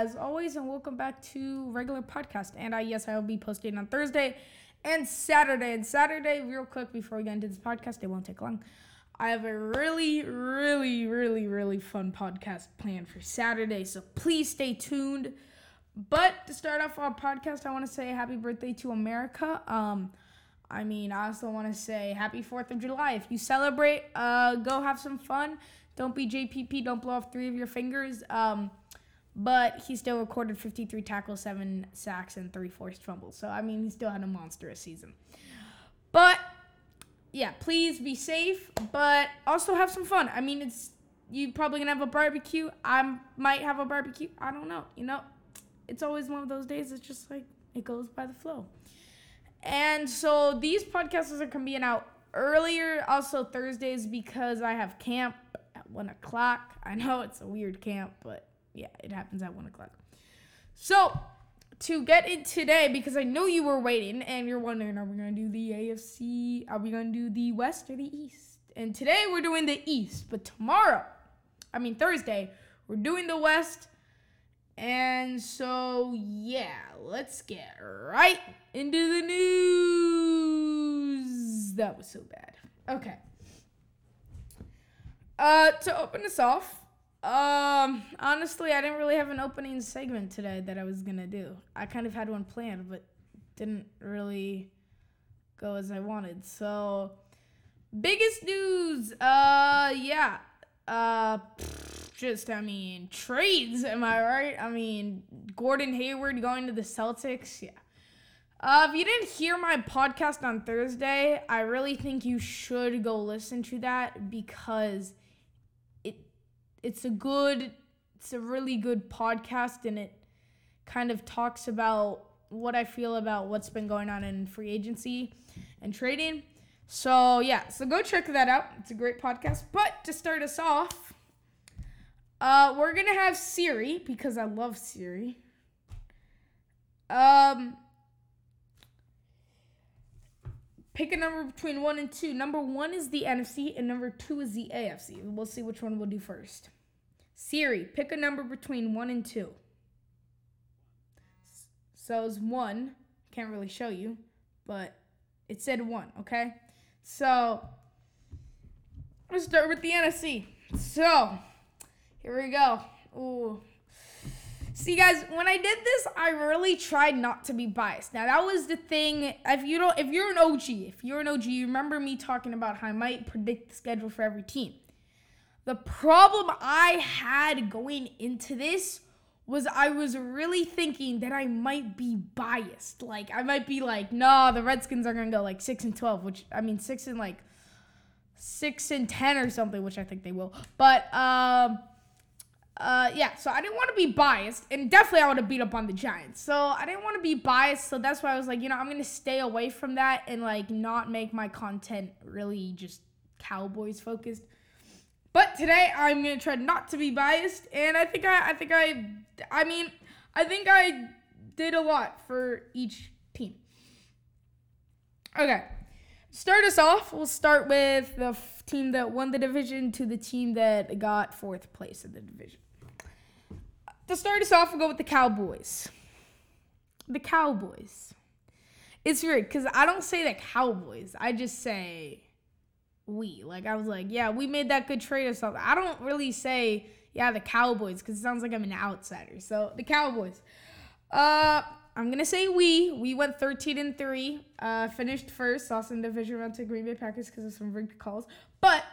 as always, and welcome back to regular podcast. And I, yes, I will be posting on Thursday and Saturday. And Saturday, real quick before we get into this podcast, it won't take long. I have a really, really, really, really fun podcast planned for Saturday, so please stay tuned. But to start off our podcast, I want to say happy birthday to America. Um, I mean, I also want to say happy 4th of July. If you celebrate, uh, go have some fun. Don't be JPP. Don't blow off three of your fingers. Um, but he still recorded 53 tackles, seven sacks, and three forced fumbles. So, I mean, he still had a monstrous season. But, yeah, please be safe, but also have some fun. I mean, it's you probably gonna have a barbecue. I might have a barbecue. I don't know. You know, it's always one of those days. It's just like it goes by the flow. And so these podcasts are coming out earlier, also Thursdays, because I have camp at one o'clock. I know it's a weird camp, but yeah, it happens at one o'clock. So to get in today, because I know you were waiting and you're wondering, are we gonna do the AFC? Are we gonna do the West or the East? And today we're doing the East, but tomorrow, I mean Thursday, we're doing the West. And so, yeah, let's get right into the news. That was so bad. Okay. Uh, to open us off, um, honestly, I didn't really have an opening segment today that I was gonna do. I kind of had one planned, but didn't really go as I wanted. So, biggest news, uh, yeah, uh, just I mean trades. Am I right? I mean Gordon Hayward going to the Celtics. Yeah. Uh, if you didn't hear my podcast on Thursday, I really think you should go listen to that because it's a good it's a really good podcast and it kind of talks about what I feel about what's been going on in free agency and trading. So yeah, so go check that out. It's a great podcast. But to start us off, uh, we're gonna have Siri because I love Siri. Um, pick a number between one and two. Number one is the NFC, and number two is the AFC. We'll see which one we'll do first. Siri, pick a number between one and two. So it's one. Can't really show you, but it said one. Okay, so let's start with the NFC. So here we go. Ooh. See guys, when I did this, I really tried not to be biased. Now that was the thing. If you don't if you're an OG, if you're an OG, you remember me talking about how I might predict the schedule for every team. The problem I had going into this was I was really thinking that I might be biased. Like I might be like, no, the Redskins are gonna go like six and twelve, which I mean six and like six and ten or something, which I think they will. But um uh, yeah, so I didn't want to be biased, and definitely I want to beat up on the Giants. So I didn't want to be biased, so that's why I was like, you know, I'm gonna stay away from that and like not make my content really just Cowboys focused. But today I'm gonna try not to be biased, and I think I, I think I, I mean, I think I did a lot for each team. Okay, start us off. We'll start with the f- team that won the division to the team that got fourth place in the division to start us off, we'll go with the Cowboys. The Cowboys. It's weird because I don't say the Cowboys. I just say we. Like I was like, yeah, we made that good trade or something. I don't really say yeah the Cowboys because it sounds like I'm an outsider. So the Cowboys. Uh, I'm gonna say we. We went 13 and three. Uh, finished first. Lost in division round to Green Bay Packers because of some rigged calls. But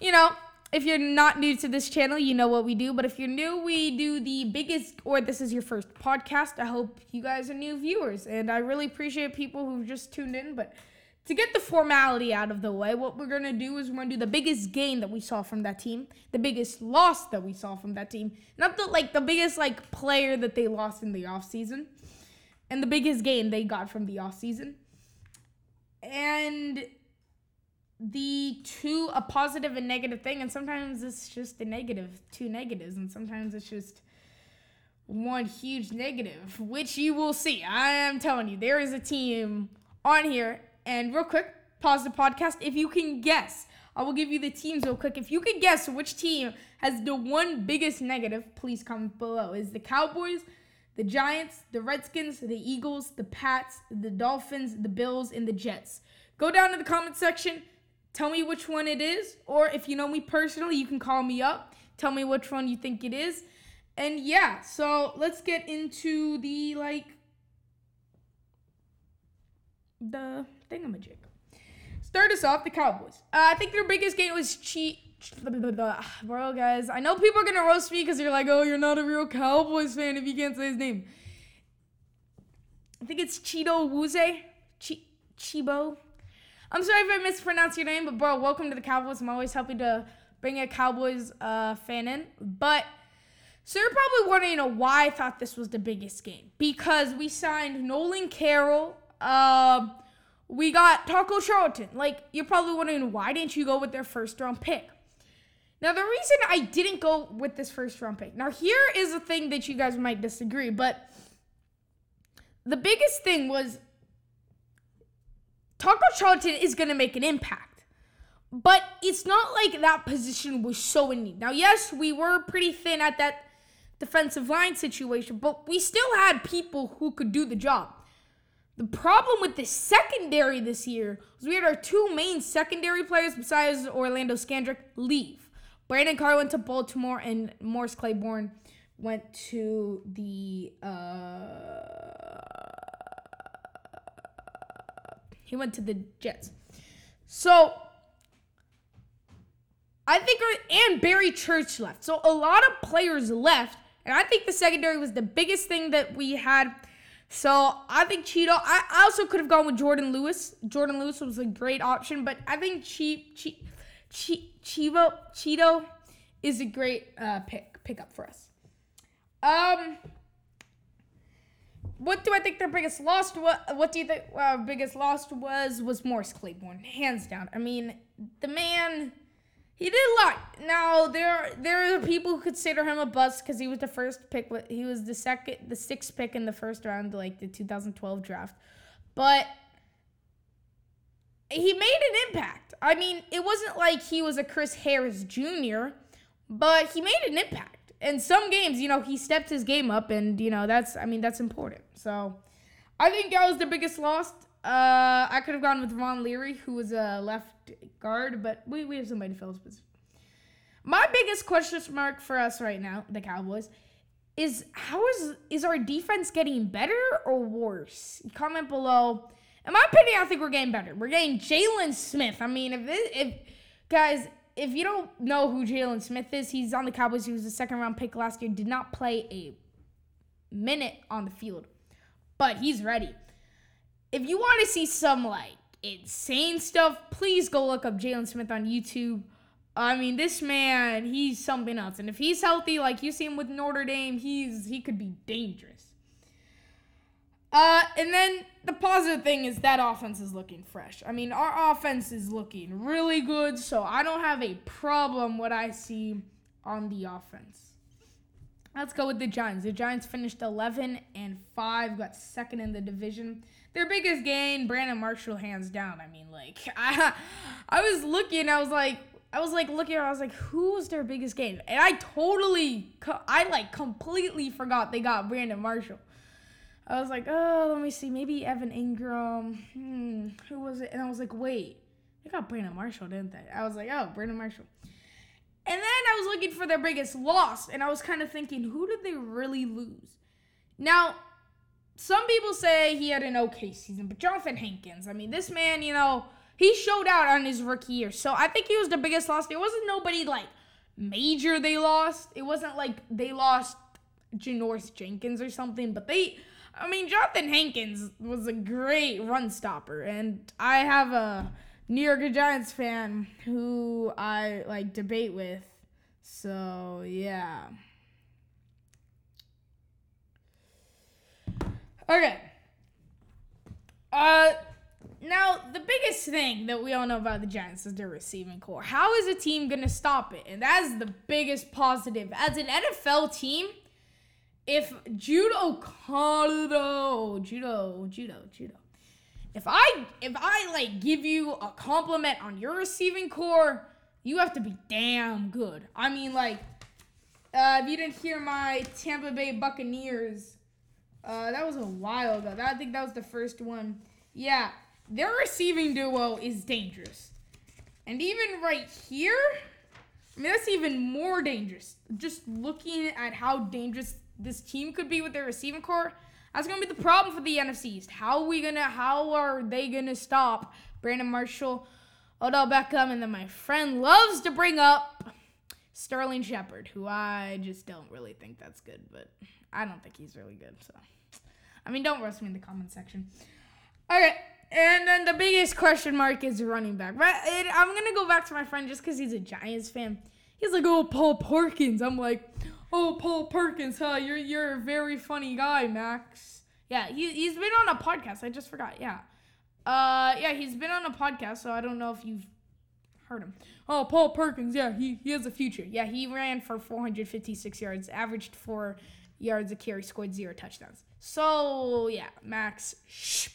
you know, if you're not new to this channel, you know what we do. But if you're new, we do the biggest, or this is your first podcast. I hope you guys are new viewers. And I really appreciate people who've just tuned in. But to get the formality out of the way, what we're going to do is we're going to do the biggest gain that we saw from that team, the biggest loss that we saw from that team. Not the, like, the biggest, like, player that they lost in the offseason, and the biggest gain they got from the offseason. And the two a positive and negative thing and sometimes it's just the negative two negatives and sometimes it's just one huge negative which you will see i am telling you there is a team on here and real quick pause the podcast if you can guess I will give you the teams real quick. If you could guess which team has the one biggest negative, please comment below. Is the Cowboys, the Giants, the Redskins, the Eagles, the Pats, the Dolphins, the Bills, and the Jets? Go down to the comment section. Tell me which one it is. Or if you know me personally, you can call me up. Tell me which one you think it is. And yeah, so let's get into the like the thingamajig. Start us off, the Cowboys. Uh, I think their biggest game was cheat. Bro, guys, I know people are gonna roast me because you're like, oh, you're not a real Cowboys fan if you can't say his name. I think it's Cheeto Wuze. Chi- Chibo. I'm sorry if I mispronounced your name, but bro, welcome to the Cowboys. I'm always happy to bring a Cowboys uh, fan in. But so you're probably wondering, why I thought this was the biggest game because we signed Nolan Carroll. Uh, we got Taco Charlton. Like you're probably wondering, why didn't you go with their first round pick? Now the reason I didn't go with this first round pick. Now here is a thing that you guys might disagree, but the biggest thing was Taco Charlton is going to make an impact. But it's not like that position was so in need. Now, yes, we were pretty thin at that defensive line situation, but we still had people who could do the job. The problem with the secondary this year was we had our two main secondary players besides Orlando Scandrick leave. Brandon Carr went to Baltimore and Morris Claiborne went to the uh, he went to the Jets. So I think and Barry Church left. So a lot of players left, and I think the secondary was the biggest thing that we had. So I think Cheeto. I, I also could have gone with Jourdan Lewis. Jourdan Lewis was a great option, but I think Cheap Cheap Cheeto is a great uh, pick pickup for us. Um, what do I think their biggest loss? What What do you think uh, biggest loss was? Was Morris Claiborne, hands down. I mean, the man, he did a lot. Now there there are people who consider him a bust because he was the first pick. He was the second, the sixth pick in the first round, like the 2012 draft. But he made an impact. I mean, it wasn't like he was a Chris Harris Jr., but he made an impact in some games, you know, he stepped his game up, and you know that's I mean that's important. So I think that was the biggest loss. Uh, I could have gone with Ron Leary, who was a left guard, but we, we have somebody to fill his position. My biggest question mark for us right now, the Cowboys, is how is is our defense getting better or worse? Comment below. In my opinion, I think we're getting better. We're getting Jaylon Smith. I mean, if this, if guys, if you don't know who Jaylon Smith is, he's on the Cowboys. He was a second round pick last year. Did not play a minute on the field, but he's ready. If you want to see some like insane stuff, please go look up Jaylon Smith on YouTube. I mean, this man, he's something else. And if he's healthy, like you see him with Notre Dame, he's he could be dangerous. Uh, and then the positive thing is that offense is looking fresh. I mean, our offense is looking really good, so I don't have a problem what I see on the offense. Let's go with the Giants. The Giants finished 11 and 5, got second in the division. Their biggest gain, Brandon Marshall, hands down. I mean, like, I, I was looking, I was like, I was like looking, I was like, who's their biggest gain? And I totally, I like completely forgot they got Brandon Marshall. I was like, oh, let me see, maybe Evan Engram. Hmm, who was it? And I was like, wait, they got Brandon Marshall, didn't they? I was like, oh, Brandon Marshall. And then I was looking for their biggest loss, and I was kind of thinking, who did they really lose? Now, some people say he had an okay season, but Johnathan Hankins, I mean, this man, you know, he showed out on his rookie year. So I think he was the biggest loss. There wasn't nobody like major they lost. It wasn't like they lost Janoris Jenkins or something, but they I mean, Johnathan Hankins was a great run stopper, and I have a New York Giants fan who I like debate with. So yeah. Okay. Uh now the biggest thing that we all know about the Giants is their receiving corps. How is a team gonna stop it? And that's the biggest positive. As an NFL team, if judo judo judo judo if i if i like give you a compliment on your receiving corps you have to be damn good. I mean, like, uh, if you didn't hear my Tampa Bay Buccaneers, uh, that was a while ago. That, I think that was the first one. Yeah, their receiving duo is dangerous. And even right here, I mean, that's even more dangerous. Just looking at how dangerous this team could be with their receiving corps, that's gonna be the problem for the NFC East. How are we gonna? How are they gonna stop Brandon Marshall, Odell Beckham, and then my friend loves to bring up Sterling Shepard, who I just don't really think that's good, but I don't think he's really good. So, I mean, don't roast me in the comment section. Okay, and then the biggest question mark is running back. And I'm gonna go back to my friend just because he's a Giants fan. He's like, "Oh, Paul Perkins." I'm like, "Oh, Paul Perkins, huh? You're you're a very funny guy, Max." Yeah, he he's been on a podcast. I just forgot. Yeah, uh, yeah, he's been on a podcast. So I don't know if you've heard him. Oh, Paul Perkins. Yeah, he he has a future. Yeah, he ran for 456 yards, averaged four yards a carry, scored zero touchdowns. So yeah, Max. Shh.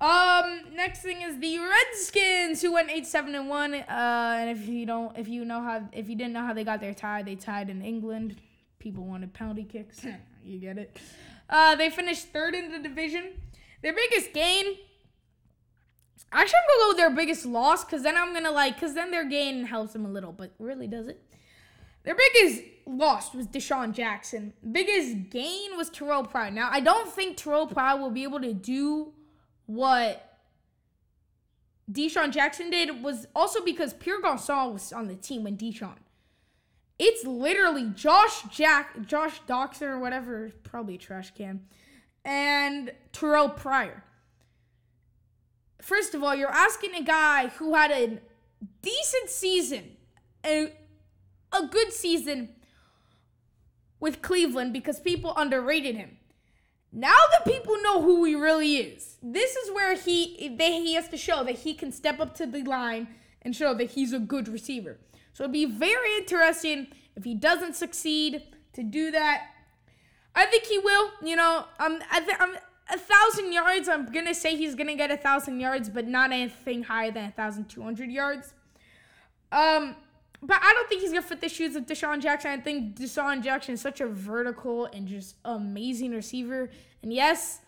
Um, next thing is the Redskins who went eight seven and one. Uh, and if you don't, if you know how, if you didn't know how they got their tie, they tied in England. People wanted penalty kicks. you get it. Uh, they finished third in the division. Their biggest gain. Actually, I'm gonna go with their biggest loss because then I'm gonna like, because then their gain helps them a little, but really does it? Their biggest loss was DeSean Jackson. Biggest gain was Terrelle Pryor. Now, I don't think Terrelle Pryor will be able to do what DeSean Jackson did was also because Pierre Garcon was on the team when DeSean. It's literally Josh Jack, Josh Doctson or whatever, probably trash can, and Terrelle Pryor. First of all, you're asking a guy who had a decent season, a, a good season with Cleveland because people underrated him. Now that people know who he really is, this is where he they, he has to show that he can step up to the line and show that he's a good receiver. So it'd be very interesting if he doesn't succeed to do that. I think he will. You know, um, I th- I'm a thousand yards. I'm gonna say he's gonna get a thousand yards, but not anything higher than a thousand two hundred yards. Um, but I don't think he's gonna fit the shoes of DeSean Jackson. I think DeSean Jackson is such a vertical and just amazing receiver. And yes,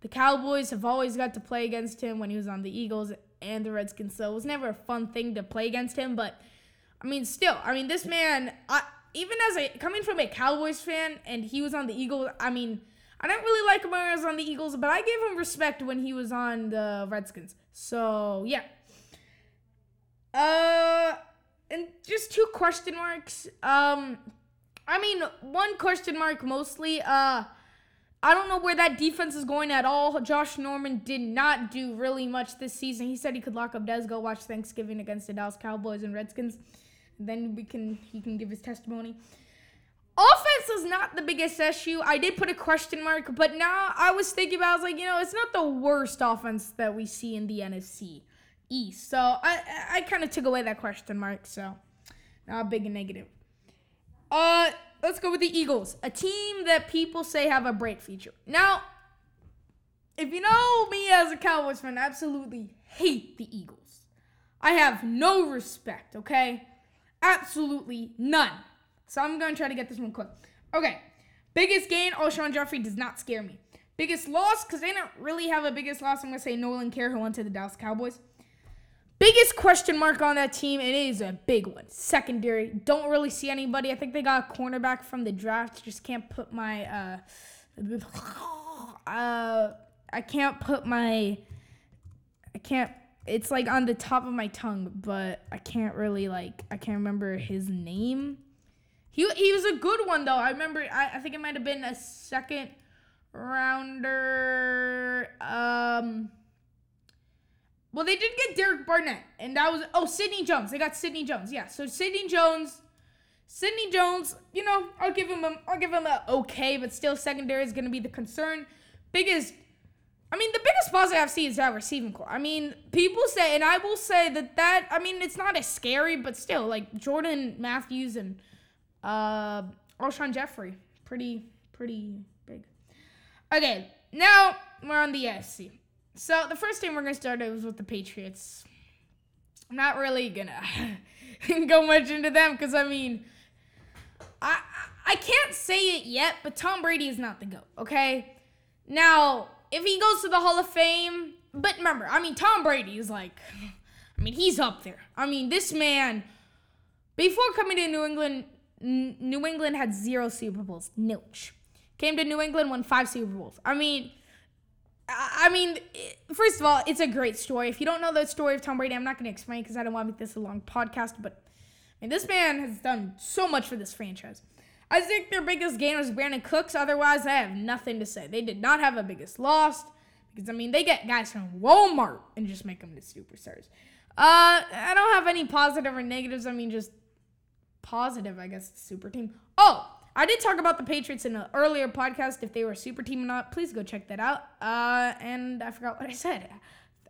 the Cowboys have always got to play against him when he was on the Eagles and the Redskins. So it was never a fun thing to play against him. But I mean, still, I mean, this man, I, even as a coming from a Cowboys fan, and he was on the Eagles. I mean, I didn't really like him when he was on the Eagles, but I gave him respect when he was on the Redskins. So yeah. Uh and just two question marks. Um, I mean, one question mark mostly. Uh, I don't know where that defense is going at all. Josh Norman did not do really much this season. He said he could lock up Dez, go watch Thanksgiving against the Dallas Cowboys and Redskins. Then we can he can give his testimony. Offense is not the biggest issue. I did put a question mark, but now I was thinking about I was like, you know, it's not the worst offense that we see in the NFC. East. So I I kind of took away that question mark. So not a big negative. Uh, let's go with the Eagles, a team that people say have a bright future. Now, if you know me as a Cowboys fan, I absolutely hate the Eagles. I have no respect. Okay, absolutely none. So I'm gonna try to get this one quick. Okay, biggest gain. Alshon Jeffery does not scare me. Biggest loss, because they don't really have a biggest loss. I'm gonna say Nolan Carroll, who went to the Dallas Cowboys. Biggest question mark on that team, and it is a big one. Secondary, don't really see anybody. I think they got a cornerback from the draft. Just can't put my uh, uh, I can't put my, I can't. It's like on the top of my tongue, but I can't really like. I can't remember his name. He he was a good one though. I remember. I, I think it might have been a second rounder. Um. Well, they did get Derek Barnett, and that was oh Sidney Jones. They got Sidney Jones. Yeah, so Sidney Jones, Sidney Jones. You know, I'll give him a I'll give him a okay, but still secondary is gonna be the concern. Biggest, I mean, the biggest positive I've seen is that receiving corps. I mean, people say, and I will say that that I mean, it's not as scary, but still, like Jordan Matthews and uh Alshon Jeffery, pretty pretty big. Okay, now we're on the AFC. So the first team we're gonna start is with the Patriots. I'm not really gonna go much into them because I mean, I I can't say it yet, but Tom Brady is not the goat. Okay, now if he goes to the Hall of Fame, but remember, I mean, Tom Brady is like, I mean, he's up there. I mean, this man, before coming to New England, New England had zero Super Bowls, nilch. Came to New England, won five Super Bowls. I mean, I mean, first of all, it's a great story. If you don't know the story of Tom Brady, I'm not going to explain because I don't want to make this a long podcast. But I mean, this man has done so much for this franchise. I think their biggest gain was Brandin Cooks. Otherwise, I have nothing to say. They did not have a biggest loss because I mean, they get guys from Walmart and just make them the superstars. Uh, I don't have any positive or negatives. I mean, just positive, I guess. Super team. Oh, I did talk about the Patriots in an earlier podcast. If they were a super team or not, please go check that out. Uh, and I forgot what I said.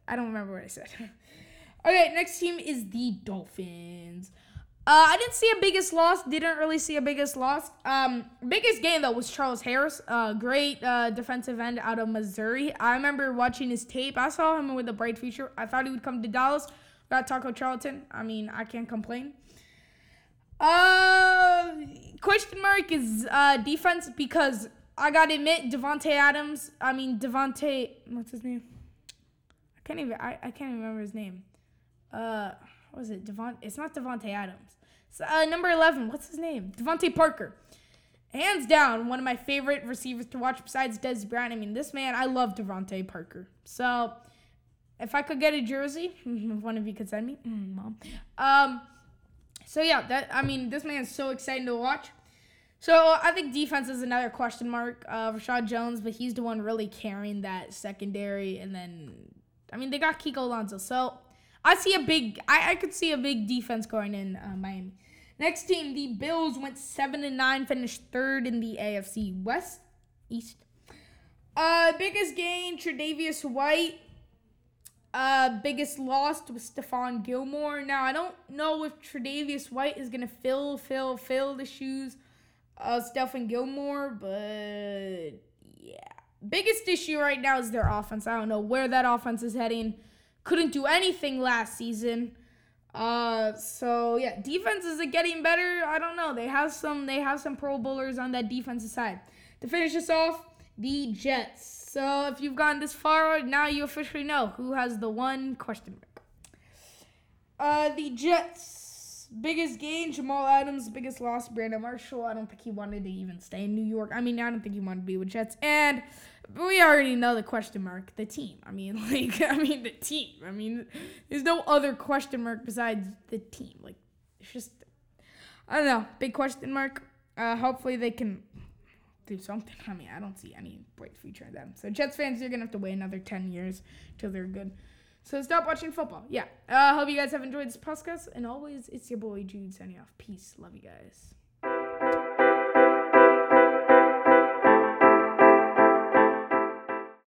I don't remember what I said. okay, next team is the Dolphins. Uh, I didn't see a biggest loss. Didn't really see a biggest loss. Um, biggest game though was Charles Harris. Uh, great uh, defensive end out of Missouri. I remember watching his tape. I saw him with a bright future. I thought he would come to Dallas. Got Taco Charlton. I mean, I can't complain. Uh, question mark is uh defense because I gotta admit Davante Adams. I mean Devonte. What's his name? I can't even. I, I can't remember his name. Uh, what was it? Devon. It's not Davante Adams. So, uh, number eleven. What's his name? DeVante Parker. Hands down, one of my favorite receivers to watch besides Dez Brown. I mean, this man, I love DeVante Parker. So, if I could get a jersey, if one of you could send me, mm, mom. Um so yeah, that I mean, this man is so exciting to watch. So I think defense is another question mark. Uh, Reshad Jones, but he's the one really carrying that secondary. And then, I mean, they got Kiko Alonso. So I see a big, I, I could see a big defense going in uh, Miami. Next team, the Bills went seven and nine, finished third in the AFC West East. Uh, biggest gain, Tre'Davious White uh, biggest loss was Stephon Gilmore. Now I don't know if Tre'Davious White is gonna fill, fill, fill the shoes of Stephon Gilmore, but yeah. Biggest issue right now is their offense. I don't know where that offense is heading. Couldn't do anything last season. Uh, so yeah, defense is it getting better? I don't know. They have some. They have some Pro Bowlers on that defensive side. To finish this off, the Jets. So if you've gone this far, now you officially know who has the one question mark. Uh, the Jets. Biggest gain, Jamal Adams. Biggest loss, Brandon Marshall. I don't think he wanted to even stay in New York. I mean, I don't think he wanted to be with Jets. And we already know the question mark, the team. I mean, like, I mean, the team. I mean, there's no other question mark besides the team. Like, it's just, I don't know, big question mark. Uh, hopefully they can do something. I mean, I don't see any bright future in them. So Jets fans, you're gonna have to wait another ten years till they're good. So stop watching football. Yeah. I uh, hope you guys have enjoyed this podcast. And always, it's your boy Jude signing off. Peace. Love you guys.